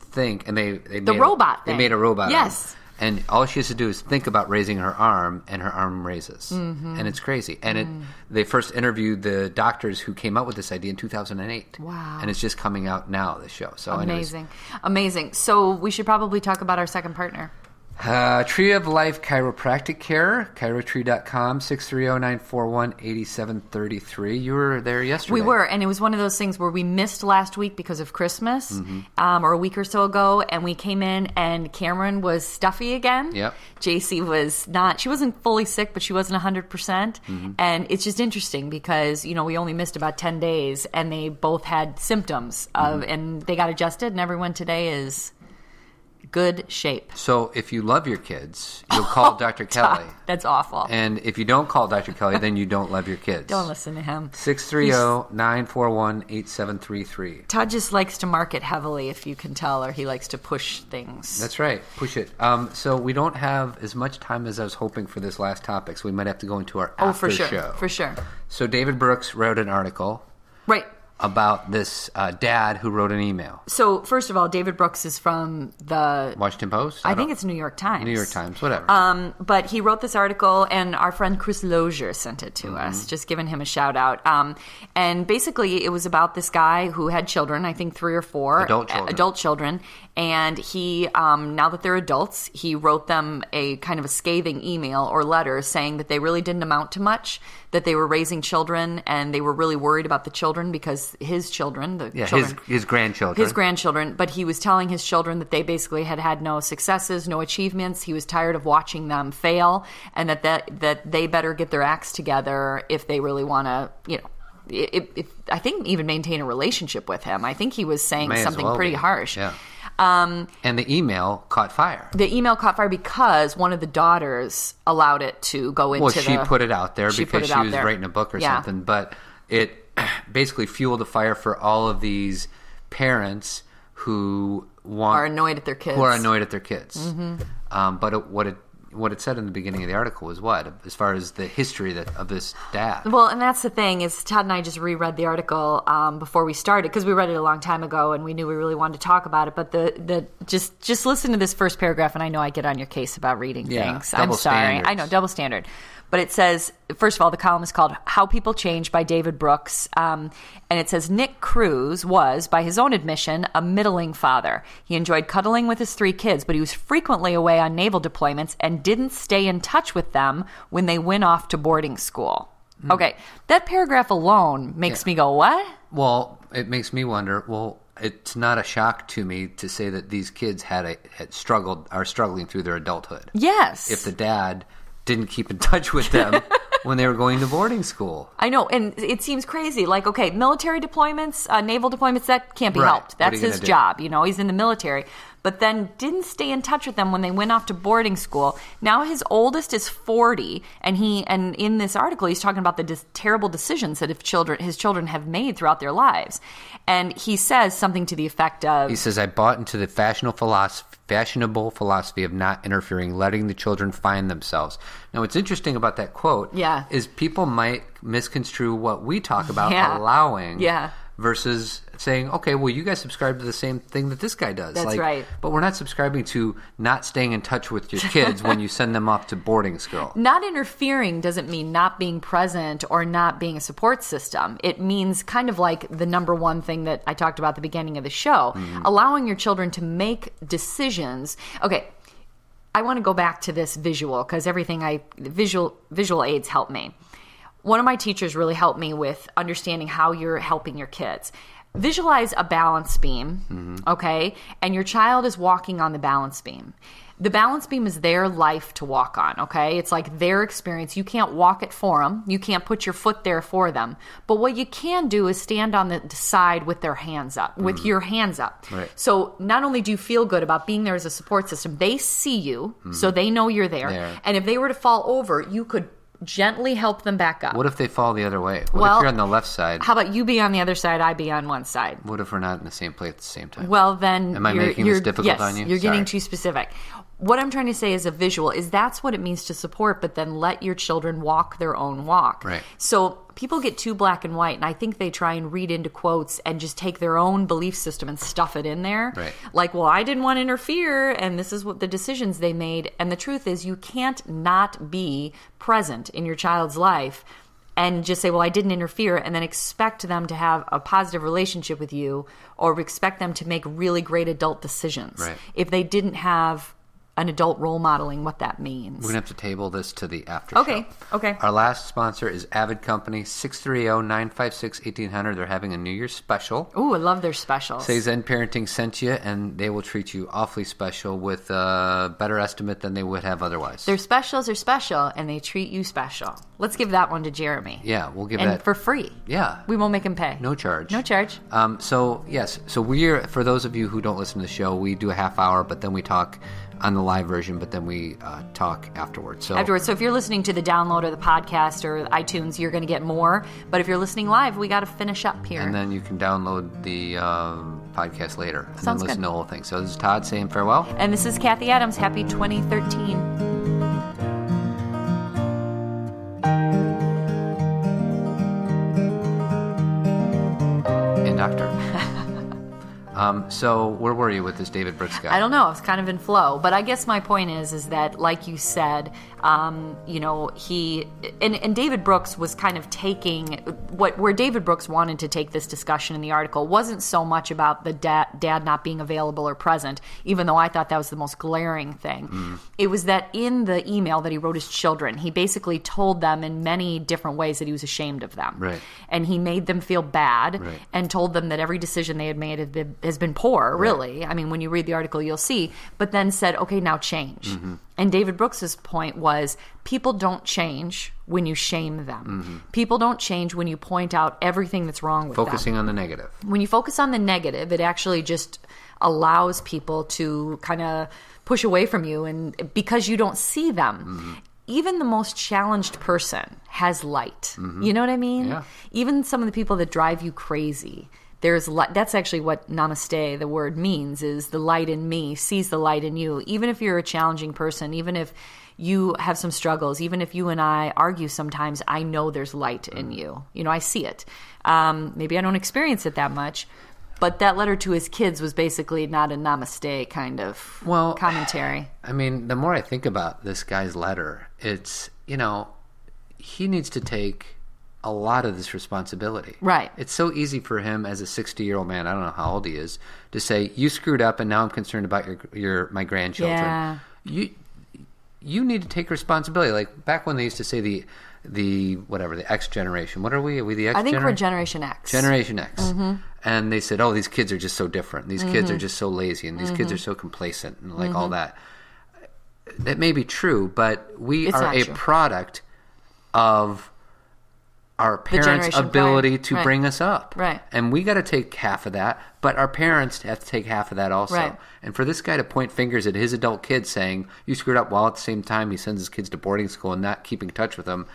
S1: think, and they they
S2: The robot
S1: A, they made a robot.
S2: Yes.
S1: And all she has to do is think about raising her arm, and her arm raises,
S2: Mm-hmm.
S1: and it's crazy. And
S2: Mm.
S1: it, they first interviewed the doctors who came up with this idea in 2008.
S2: Wow.
S1: And it's just coming out now. The show. So, anyways,
S2: Amazing. Amazing. So we should probably talk about our second partner.
S1: Uh, Tree of Life Chiropractic Care, chirotree.com, 630-941-8733. You were there yesterday.
S2: We were, and it was one of those things where we missed last week because of Christmas,
S1: Mm-hmm.
S2: um, or a week or so ago, and we came in, and Cameron was stuffy again.
S1: Yep.
S2: JC was not; she wasn't fully sick, but she wasn't hundred percent.
S1: Mm-hmm.
S2: And it's just interesting because you know we only missed about ten days, and they both had symptoms of,
S1: Mm-hmm.
S2: and they got adjusted, and everyone today is good shape.
S1: So if you love your kids, you'll call [LAUGHS] Dr. Kelly.
S2: That's awful.
S1: And if you don't call Dr. Kelly, then you don't love your kids.
S2: Don't listen to him.
S1: 630-941-8733.
S2: Todd just likes to market heavily, if you can tell, or he likes to push things.
S1: That's right. Push it. Um, so we don't have as much time as I was hoping for this last topic, so we might have to go into our
S2: oh,
S1: after
S2: for sure,
S1: show.
S2: for sure.
S1: So David Brooks wrote an article
S2: Right.
S1: About this uh, dad who wrote an email.
S2: So first of all, David Brooks is from the.
S1: Washington Post.
S2: I think it's New York Times.
S1: New York Times. Whatever.
S2: Um, but he wrote this article, and our friend Chris Lozier sent it to
S1: Mm-hmm.
S2: us, just giving him a shout out. Um, and basically, it was about this guy who had children, I think three or four
S1: Adult children.
S2: adult children. And he, um, now that they're adults, he wrote them a kind of a scathing email or letter saying that they really didn't amount to much, that they were raising children, and they were really worried about the children because his children, the
S1: yeah,
S2: children,
S1: his his grandchildren.
S2: his grandchildren, but he was telling his children that they basically had had no successes, no achievements. He was tired of watching them fail, and that that, that they better get their acts together if they really want to, you know. If, if, I think even maintain a relationship with him. I think he was saying
S1: May
S2: something
S1: well
S2: pretty
S1: be.
S2: harsh.
S1: Yeah. Um, and the email caught fire.
S2: The email caught fire because one of the daughters allowed it to go into
S1: Well, she
S2: the.
S1: put it out there
S2: she
S1: because she was
S2: there.
S1: writing a book or
S2: Yeah.
S1: something. But it [CLEARS THROAT] basically fueled a fire for all of these parents who want
S2: Are annoyed at their kids.
S1: who are annoyed at their kids.
S2: Mm-hmm.
S1: Um, but it, what it what it said in the beginning of the article was what, as far as the history that, of this dad.
S2: Well, and that's the thing is Todd and I just reread the article um, before we started because we read it a long time ago and we knew we really wanted to talk about it. But the the just just listen to this first paragraph, and I know I get on your case about reading
S1: Yeah,
S2: things. I'm sorry,
S1: standards.
S2: I know double standard. But it says, first of all, the column is called How People Change by David Brooks. Um, and it says Nick Crews was, by his own admission, a middling father. He enjoyed cuddling with his three kids, but he was frequently away on naval deployments and didn't stay in touch with them when they went off to boarding school. Okay, that paragraph alone makes me go, what?
S1: Well, it makes me wonder. Well, it's not a shock to me to say that these kids had a had struggled are struggling through their adulthood.
S2: Yes.
S1: If the dad didn't keep in touch with them [LAUGHS] when they were going to boarding school.
S2: I know, and it seems crazy. Like, okay, military deployments, uh, naval deployments, that can't be
S1: Right.
S2: helped.
S1: What are
S2: That's
S1: you
S2: his
S1: gonna do?
S2: job. You know, he's in the military. But then didn't stay in touch with them when they went off to boarding school. Now his oldest is 40, and he and in this article he's talking about the dis- terrible decisions that if children his children have made throughout their lives. And he says something to the effect of
S1: He says, "I bought into the fashionable philosophy, fashionable philosophy of not interfering, letting the children find themselves." Now, what's interesting about that quote,
S2: Yeah.
S1: is people might misconstrue what we talk about
S2: Yeah.
S1: allowing,
S2: Yeah.
S1: versus saying, "Okay, well, you guys subscribe to the same thing that this guy does."
S2: That's
S1: Like,
S2: right.
S1: But we're not subscribing to not staying in touch with your kids when you send them off to boarding school. [LAUGHS]
S2: not interfering doesn't mean not being present or not being a support system. It means kind of like the number one thing that I talked about at the beginning of the show, mm-hmm. allowing your children to make decisions. Okay, I want to go back to this visual because everything I visual visual aids help me. One of my teachers really helped me with understanding how you're helping your kids. Visualize a balance beam, mm-hmm. okay? And your child is walking on the balance beam. The balance beam is their life to walk on, okay? It's like their experience. You can't walk it for them. You can't put your foot there for them. But what you can do is stand on the side with their hands up, with mm. your hands up.
S1: Right.
S2: So not only do you feel good about being there as a support system, they see you, so mm-hmm. they know you're there.
S1: There.
S2: And if they were to fall over, you could gently help them back up.
S1: What if they fall the other way? What
S2: Well,
S1: if you're on the left side?
S2: How about you be on the other side, I be on one side?
S1: what if we're not in the same place at the same time?
S2: Well, then
S1: Am I
S2: you're,
S1: making this difficult
S2: yes,
S1: on you?
S2: You're getting too specific. What I'm trying to say is a visual is that's what it means to support, but then let your children walk their own walk.
S1: Right.
S2: So people get too black and white, and I think they try and read into quotes and just take their own belief system and stuff it in there.
S1: Right.
S2: Like, well, I didn't want to interfere, and this is what the decisions they made. And the truth is, you can't not be present in your child's life and just say, well, I didn't interfere, and then expect them to have a positive relationship with you or expect them to make really great adult decisions.
S1: Right.
S2: If they didn't have an adult role modeling what that means.
S1: We're gonna have to table this to the after.
S2: Okay,
S1: show.
S2: okay.
S1: Our last sponsor is Avid Company 630-956-1800. They're having a New Year's special.
S2: Ooh, I love their specials.
S1: Say Zen Parenting sent you, and they will treat you awfully special with a better estimate than they would have otherwise.
S2: Their specials are special, and they treat you special. Let's give that one to Jeremy.
S1: yeah, we'll give
S2: and
S1: that
S2: for free.
S1: Yeah,
S2: We won't make him pay.
S1: no charge.
S2: No charge.
S1: Um, so yes, so we're for those of you who don't listen to the show, we do a half hour, but then we talk on the live version, but then we uh, talk afterwards. So
S2: Afterwards, so if you're listening to the download or the podcast or iTunes, you're going to get more. But if you're listening live, we got to finish up here.
S1: and then you can download the um, podcast later and
S2: Sounds
S1: then listen
S2: good.
S1: to the whole thing. So this is Todd saying farewell.
S2: and this is Kathy Adams. Happy 2013.
S1: Um, so where were you with this David Brooks guy?
S2: I don't know. I was kind of in flow, but I guess my point is, is that like you said, um, you know, he and, and David Brooks was kind of taking what where David Brooks wanted to take this discussion in the article wasn't so much about the dad, dad not being available or present, even though I thought that was the most glaring thing.
S1: Mm.
S2: It was that in the email that he wrote his children, he basically told them in many different ways that he was ashamed of them,
S1: Right.
S2: and he made them feel bad
S1: Right.
S2: and told them that every decision they had made had been, has been poor, really. I mean, when you read the article, you'll see, but then said, okay, now change.
S1: Mm-hmm.
S2: And David Brooks's point was people don't change when you shame them.
S1: Mm-hmm.
S2: People don't change when you point out everything that's wrong with
S1: Focusing
S2: them.
S1: Focusing on the negative.
S2: When you focus on the negative, it actually just allows people to kind of push away from you and because you don't see them.
S1: Mm-hmm.
S2: Even the most challenged person has light. You know what I mean?
S1: Mm-hmm. Yeah.
S2: Even some of the people that drive you crazy. There's light. That's actually what namaste, the word means, is the light in me sees the light in you. Even if you're a challenging person, even if you have some struggles, even if you and I argue sometimes, I know there's light in you. You know, I see it. Um, maybe I don't experience it that much, but that letter to his kids was basically not a namaste kind of
S1: Well,
S2: commentary. [SIGHS]
S1: I mean, the more I think about this guy's letter, it's, you know, he needs to take a lot of this responsibility.
S2: Right.
S1: It's so easy for him as a 60-year-old man, I don't know how old he is, to say, "You screwed up and now I'm concerned about your your my grandchildren."
S2: Yeah.
S1: You you need to take responsibility. Like back when they used to say the the whatever, the X generation. What are we? Are we the X
S2: I think we're
S1: generation?
S2: X.
S1: Generation X.
S2: Mm-hmm.
S1: And they said, oh, these kids are just so different. These kids are just so lazy, and these kids are so complacent, and like
S2: Mm-hmm.
S1: all that. That may be true, but we
S2: It's
S1: are a
S2: true.
S1: product of our parents' ability
S2: prior.
S1: to
S2: Right.
S1: bring us up.
S2: Right.
S1: And we got to take half of that, but our parents have to take half of that also.
S2: Right.
S1: And for this guy to point fingers at his adult kids saying, you screwed up, while at the same time he sends his kids to boarding school and not keeping in touch with them.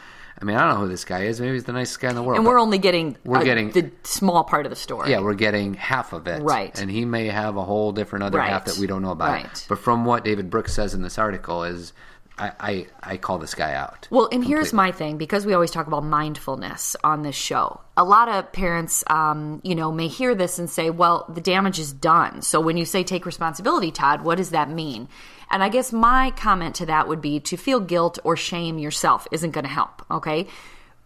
S1: I mean, I don't know who this guy is. Maybe he's the nicest guy in the world.
S2: And we're only getting
S1: We're
S2: uh,
S1: getting-
S2: the small part of the story.
S1: yeah, we're getting half of it.
S2: Right.
S1: And he may have a whole different other half that we don't know about.
S2: Right.
S1: But from what David Brooks says in this article is I, I, I call this guy out.
S2: Well, and here's my thing because we always talk about mindfulness on this show. A lot of parents, um, you know, may hear this and say, "Well, the damage is done." So when you say take responsibility, Todd, what does that mean? And I guess my comment to that would be to feel guilt or shame yourself isn't going to help. Okay,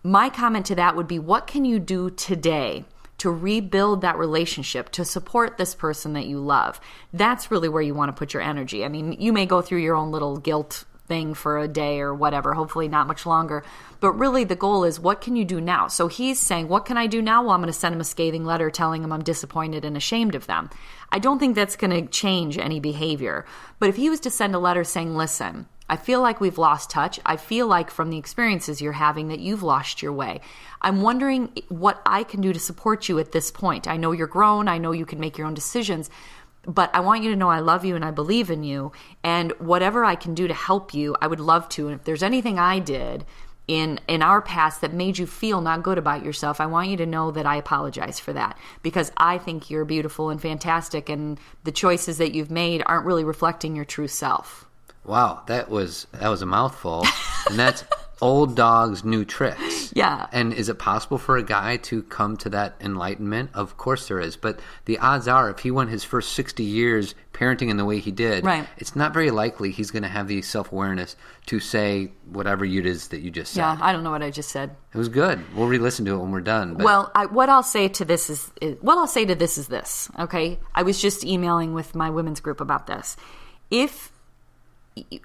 S2: my comment to that would be, what can you do today? To rebuild that relationship, to support this person that you love. That's really where you want to put your energy. I mean, you may go through your own little guilt thing for a day or whatever, hopefully not much longer. But really, the goal is what can you do now? So he's saying, What can I do now? Well, I'm going to send him a scathing letter telling him I'm disappointed and ashamed of them. I don't think that's going to change any behavior. But if he was to send a letter saying, Listen, I feel like we've lost touch. I feel like from the experiences you're having that you've lost your way. I'm wondering what I can do to support you at this point. I know you're grown. I know you can make your own decisions but I want you to know I love you and I believe in you. And whatever I can do to help you, I would love to. And if there's anything I did in in our past that made you feel not good about yourself, I want you to know that I apologize for that because I think you're beautiful and fantastic, and the choices that you've made aren't really reflecting your true self.
S1: Wow, that was that was a mouthful. and that's old dogs new tricks. [LAUGHS]
S2: Yeah.
S1: And is it possible for a guy to come to that enlightenment? Of course there is. But the odds are if he went his first 60 years parenting in the way he did,
S2: Right.
S1: it's not very likely he's going to have the self-awareness to say whatever it is that you just said.
S2: Yeah, I don't know what I just said.
S1: It was good. We'll re-listen to it when we're done. But
S2: Well, I, what I'll say to this is, is what I'll say to this is this. Okay, I was just emailing with my women's group about this. If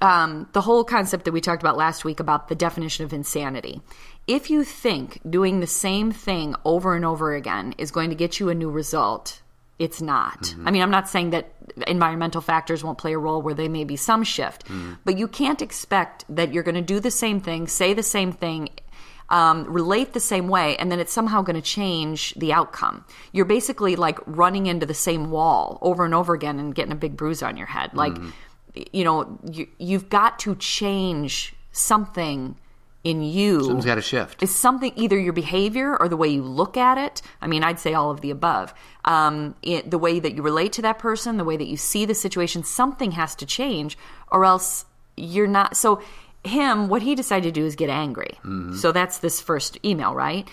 S2: um, the whole concept that we talked about last week about the definition of insanity, if you think doing the same thing over and over again is going to get you a new result, it's not. I mean, I'm not saying that environmental factors won't play a role where there may be some shift, but you can't expect that you're going to do the same thing, say the same thing, um, relate the same way, and then it's somehow going to change the outcome. You're basically like running into the same wall over and over again and getting a big bruise on your head. Like, you know, you, you've got to change something in you.
S1: something's got to shift.
S2: Is something either your behavior or the way you look at it? I mean, I'd say all of the above. Um, it, the way that you relate to that person, the way that you see the situation, something has to change, or else you're not. So, him, what he decided to do is get angry. So that's this first email, right?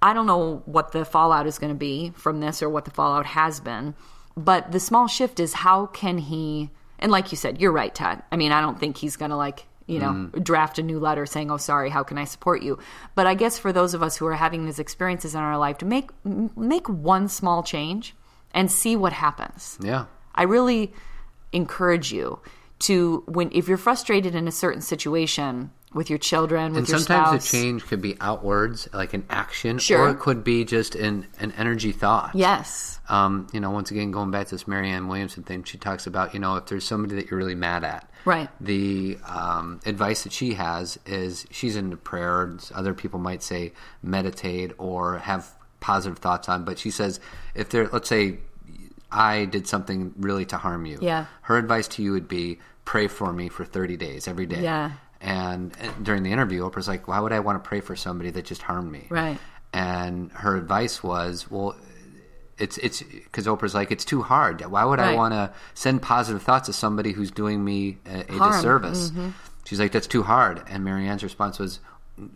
S2: I don't know what the fallout is going to be from this or what the fallout has been. but the small shift is how can he? And like you said, you're right, Todd. I mean, I don't think he's going to like you know
S1: Mm.
S2: draft a new letter saying oh sorry how can i support you but i guess for those of us who are having these experiences in our life to make make one small change and see what happens
S1: Yeah.
S2: I really encourage you to when if you're frustrated in a certain situation with your children, with.
S1: And
S2: your
S1: sometimes
S2: spouse.
S1: the change could be outwards, like an action,
S2: Sure.
S1: or it could be just an, an energy thought.
S2: Yes.
S1: Um, you know, once again, going back to this Marianne Williamson thing, she talks about, you know, if there's somebody that you're really mad at,
S2: Right.
S1: The um, advice that she has is she's into prayer. Other people might say meditate or have positive thoughts on, but she says if there, let's say, I did something really to harm you.
S2: Yeah.
S1: Her advice to you would be pray for me for 30 days every day.
S2: Yeah.
S1: And and during the interview, Oprah's like, "Why would I want to pray for somebody that just harmed me?"
S2: Right.
S1: And her advice was, "Well, it's it's because Oprah's like, it's too hard. Why would I want to send positive thoughts to somebody who's doing me a, a disservice?" Mm-hmm. She's like, "That's too hard." And Marianne's response was,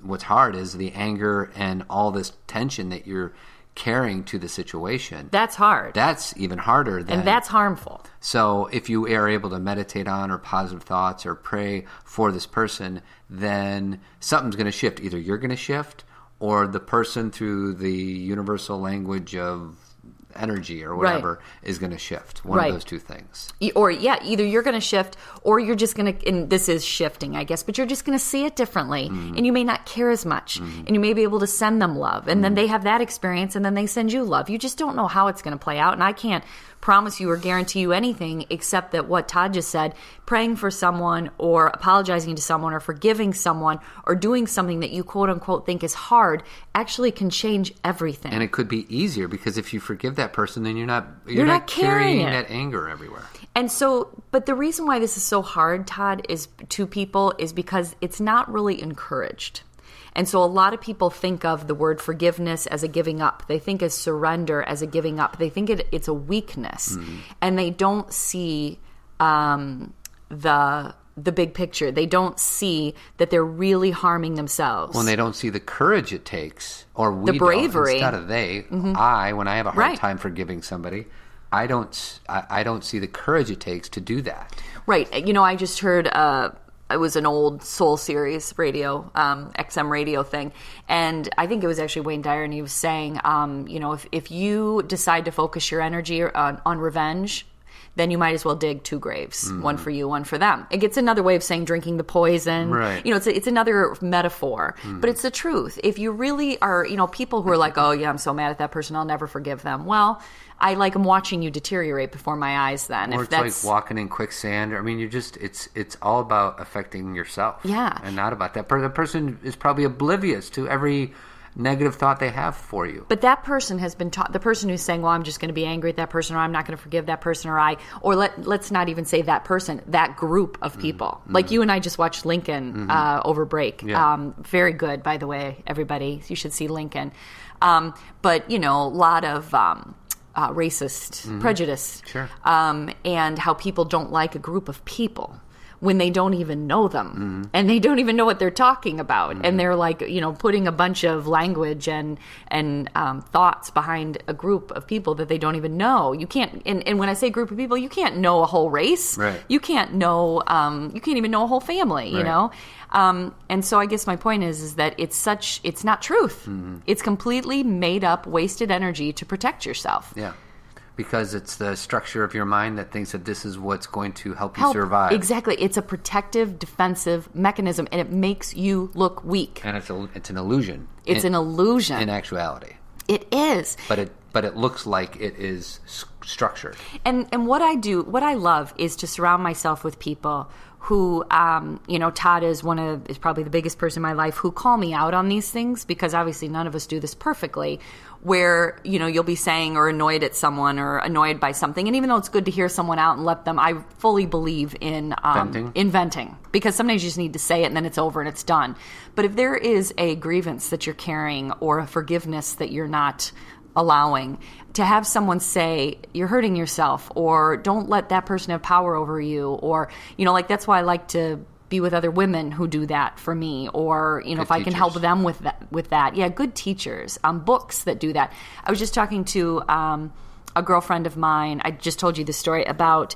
S1: "What's hard is the anger and all this tension that you're carrying to the situation.
S2: That's hard.
S1: That's even harder than
S2: and that's harmful.
S1: so if you are able to meditate on or positive thoughts or pray for this person, then something's going to shift. Either you're going to shift or the person through the universal language of energy or whatever is going to shift. One
S2: Right.
S1: of those two things.
S2: Or yeah either you're going to shift or you're just going to and this is shifting i guess but you're just going to see it differently
S1: Mm-hmm.
S2: and you may not care as much and you may be able to send them love and
S1: Mm-hmm.
S2: then they have that experience and then they send you love you just don't know how it's going to play out and i can't promise you or guarantee you anything except that what todd just said praying for someone or apologizing to someone or forgiving someone or doing something that you quote unquote think is hard actually can change everything
S1: And it could be easier because if you forgive that person, then you're not you're,
S2: You're
S1: not,
S2: not carrying
S1: carrying that anger everywhere.
S2: And so, but the reason why this is so hard, Todd, is to people is because it's not really encouraged. And so a lot of people think of the word forgiveness as a giving up. They think as surrender as a giving up. They think it, it's a weakness. And they don't see um, the the big picture. They don't see that they're really harming themselves.
S1: when they don't see the courage it takes, or we don't,
S2: bravery. Mm-hmm.
S1: instead of they. I, when I have a hard
S2: Right.
S1: time forgiving somebody, I don't. I don't see the courage it takes to do that.
S2: Right. You know, I just heard uh it was an old Soul Series radio, um, XM radio thing, and I think it was actually Wayne Dyer, and he was saying, um, you know, if if you decide to focus your energy on, on revenge. Then you might as well dig two graves, one mm-hmm. for you, one for them. It gets another way of saying drinking the poison.
S1: Right.
S2: You know, it's a, it's another metaphor, mm. but it's the truth. If you really are, you know, people who are like, "Oh yeah, I'm so mad at that person, I'll never forgive them." Well, I like I'm watching you deteriorate before my eyes. Then,
S1: Or
S2: if
S1: it's like walking in quicksand. I mean, you're just it's it's all about affecting yourself.
S2: Yeah.
S1: and not about that. Per- The person is probably oblivious to every negative thought they have for you.
S2: But that person has been taught. The person who's saying, "Well, I'm just going to be angry at that person, or I'm not going to forgive that person, or I," or let let's not even say that person, that group
S1: Mm-hmm.
S2: of people. Like you and I just watched Lincoln uh, over break.
S1: Yeah.
S2: Um, very good, by the way, everybody. You should see Lincoln. Um, but you know, a lot of. Um, uh, racist prejudice,
S1: Mm-hmm. Sure.
S2: um, and how people don't like a group of people when they don't even know them.
S1: Mm-hmm.
S2: and they don't even know what they're talking about. And they're like you know putting a bunch of language and and um, thoughts behind a group of people that they don't even know. You can't and, and when i say group of people you can't know a whole race.
S1: Right.
S2: you can't know um, you can't even know a whole family you
S1: Right.
S2: know? Um, and so i guess my point is is that it's such it's not truth.
S1: Mm-hmm.
S2: it's completely made up wasted energy to protect yourself.
S1: Yeah, because it's the structure of your mind that thinks that this is what's going to help you survive.
S2: exactly it's a protective defensive mechanism and it makes you look weak
S1: and it's a, it's an illusion.
S2: it's
S1: in,
S2: an illusion
S1: in actuality,
S2: it is
S1: but it but it looks like it is s- structured.
S2: and and what I do, what I love is to surround myself with people who, um, you know, Todd is one of is probably the biggest person in my life who call me out on these things because obviously none of us do this perfectly. Where you know you'll be saying or annoyed at someone or annoyed by something, and even though it's good to hear someone out and let them, I fully believe in um,
S1: Venting?
S2: inventing because sometimes you just need to say it and then it's over and it's done. But if there is a grievance that you're carrying or a forgiveness that you're not allowing, to have someone say, you're hurting yourself or don't let that person have power over you, or, you know, like that's why I like to be with other women who do that for me or you know
S1: Good
S2: if i can help them with that with that yeah good teachers um, books that do that i was just talking to um, a girlfriend of mine, I just told you the story about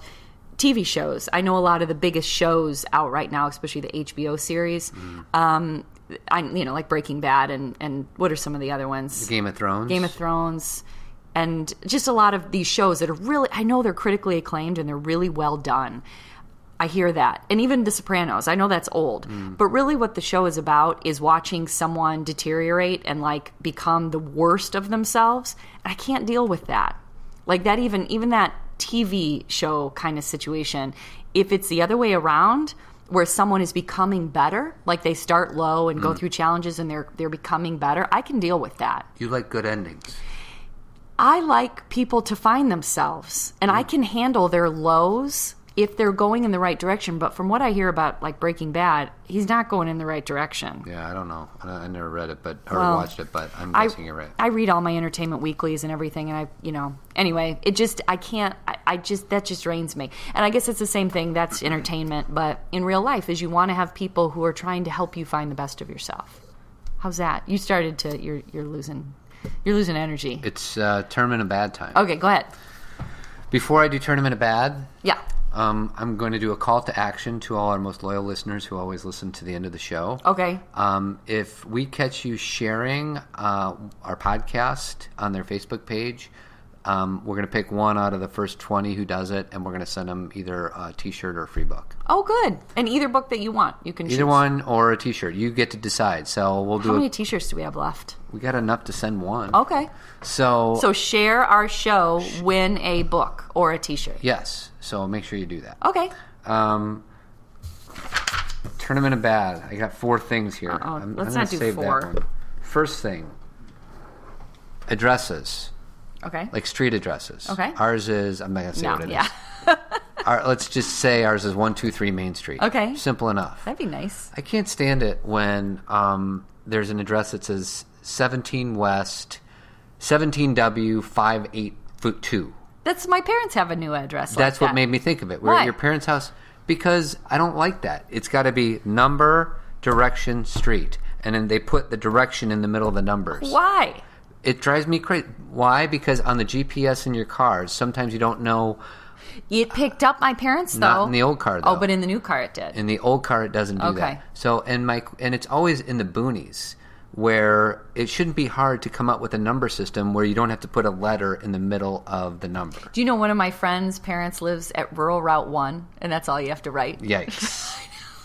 S2: TV shows. I know a lot of the biggest shows out right now, especially the HBO series. Um, I, you know, like Breaking Bad, and and what are some of the other ones?
S1: Game of Thrones.
S2: Game of Thrones, and just a lot of these shows that are really, I know they're critically acclaimed and they're really well done. I hear that. And even The Sopranos, I know that's old. Mm. But really, what the show is about is watching someone deteriorate and like become the worst of themselves. And I can't deal with that. Like that, even, even that TV show kind of situation, if it's the other way around, where someone is becoming better, like they start low and go mm. through challenges and they're they're becoming better, I can deal with that.
S1: You like good endings.
S2: I like people to find themselves, and I mm. can handle their lows if they're going in the right direction. But from what I hear about like Breaking Bad, he's not going in the right direction.
S1: Yeah, I don't know. I, I never read it, but or
S2: Well,
S1: watched it, but I'm
S2: I,
S1: guessing you're right.
S2: I read all my entertainment weeklies and everything, and I, you know, anyway, it just, I can't, I, I just, that just drains me. And I guess it's the same thing, that's entertainment, but in real life, is you want to have people who are trying to help you find the best of yourself. How's that? You started to, you're, you're losing, you're losing energy.
S1: It's uh, tournament of bad time.
S2: Okay, go ahead.
S1: Before I do tournament of bad,
S2: Yeah.
S1: Um, I'm going to do a call to action to all our most loyal listeners who always listen to the end of the show.
S2: Okay.
S1: Um, if we catch you sharing uh, our podcast on their Facebook page, um, we're going to pick one out of the first 20 who does it, and we're going to send them either a t shirt or a free book.
S2: Oh, good. And either book that you want, you can choose
S1: Either
S2: choose.
S1: one or a t shirt. You get to decide. So we'll do
S2: How many T-shirts do we have left?
S1: We got enough to send one.
S2: Okay.
S1: So,
S2: So share our show, win a book or a T-shirt.
S1: yes. So make sure you do that.
S2: Okay.
S1: Um, tournament of bad. I got four things here.
S2: Uh-oh.
S1: I'm,
S2: Let's
S1: I'm
S2: not do
S1: save
S2: four.
S1: That one. First thing, addresses,
S2: Okay.
S1: like street addresses.
S2: Okay.
S1: Ours is. I'm not gonna say
S2: no,
S1: what it is.
S2: yeah. [LAUGHS]
S1: Our, let's just say ours is one two three Main Street.
S2: Okay.
S1: Simple enough.
S2: That'd be nice.
S1: I can't stand it when um, there's an address that says 17 West, 17W, 58 foot 2.
S2: That's my parents have a new address.
S1: That's
S2: like
S1: what
S2: that.
S1: made me think of it. We're
S2: Why?
S1: at your parents' house because I don't like that. It's got to be number, direction, street. And then they put the direction in the middle of the numbers.
S2: Why?
S1: It drives me crazy. Why? Because on the GPS in your cars, sometimes you don't know.
S2: It picked up my parents though.
S1: Not in the old car,
S2: oh,
S1: though.
S2: Oh, but in the new car it did.
S1: In the old car, it doesn't do
S2: Okay.
S1: that. So, and my and it's always in the boonies where it shouldn't be hard to come up with a number system where you don't have to put a letter in the middle of the number.
S2: Do you know one of my friends' parents lives at rural Route One, and that's all you have to write.
S1: Yikes.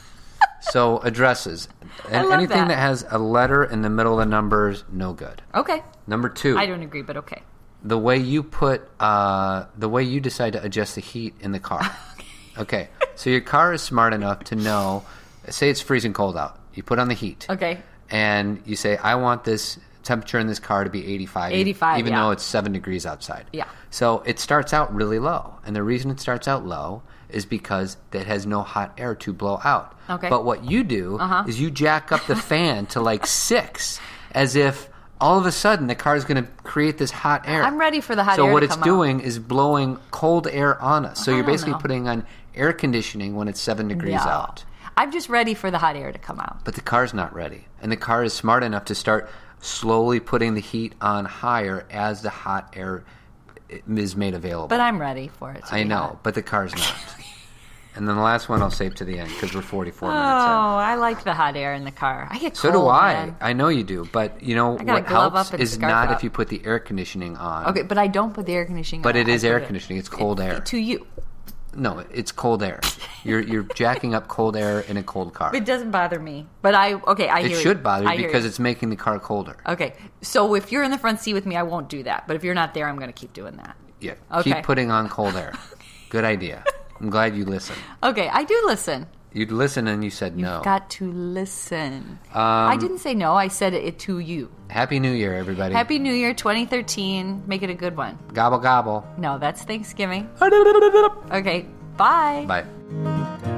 S1: [LAUGHS] so addresses and anything
S2: that.
S1: that has a letter in the middle of the numbers, no good.
S2: Okay.
S1: Number two,
S2: I don't agree, but okay.
S1: the way you put uh, the way you decide to adjust the heat in the car. [LAUGHS] okay, so your car is smart enough to know. Say it's freezing cold out. You put on the heat.
S2: Okay.
S1: And you say, I want this temperature in this car to be 85.
S2: 85,
S1: Even
S2: yeah.
S1: though it's 7 degrees outside.
S2: Yeah.
S1: So it starts out really low. And the reason it starts out low is because it has no hot air to blow out.
S2: Okay.
S1: But what you do
S2: Uh-huh.
S1: is you jack up the [LAUGHS] fan to like 6 as if all of a sudden the car is going to create this hot air.
S2: I'm ready for the hot
S1: so
S2: air
S1: So
S2: what
S1: it's
S2: come out.
S1: doing is blowing cold air on us. So
S2: I
S1: you're basically
S2: know.
S1: putting on air conditioning when it's 7 degrees
S2: No.
S1: out.
S2: I'm just ready for the hot air to come out.
S1: But the car's not ready. And the car is smart enough to start slowly putting the heat on higher as the hot air is made available.
S2: But I'm ready for it. To
S1: I know,
S2: hot.
S1: but the car's not. [LAUGHS] and then the last one I'll save to the end because we're 44
S2: Oh,
S1: minutes in.
S2: Oh, I like the hot air in the car. I get.
S1: So
S2: cold,
S1: do I.
S2: man.
S1: I know you do. But you know what helps is not
S2: up.
S1: if you put the air conditioning on.
S2: Okay, but I don't put the air conditioning
S1: But
S2: on.
S1: it
S2: I
S1: is air
S2: it-
S1: conditioning. It's cold air.
S2: To you.
S1: No, it's cold air. You're you're [LAUGHS] jacking up cold air in a cold car.
S2: It doesn't bother me. But I, okay, I
S1: It
S2: hear
S1: should
S2: you.
S1: bother
S2: I
S1: you
S2: hear
S1: because it's making the car colder.
S2: Okay, so if you're in the front seat with me, I won't do that. But if you're not there, I'm going to keep doing that.
S1: Yeah.
S2: Okay.
S1: Keep putting on cold air. [LAUGHS] Good idea. I'm glad you listened.
S2: Okay, I do listen.
S1: You'd listen and you said no.
S2: Got to listen.
S1: Um,
S2: I didn't say no. I said it to you.
S1: Happy New Year, everybody.
S2: Happy New Year 2013. Make it a good one.
S1: gobble gobble.
S2: No, that's Thanksgiving. [LAUGHS] Okay, bye.
S1: Bye.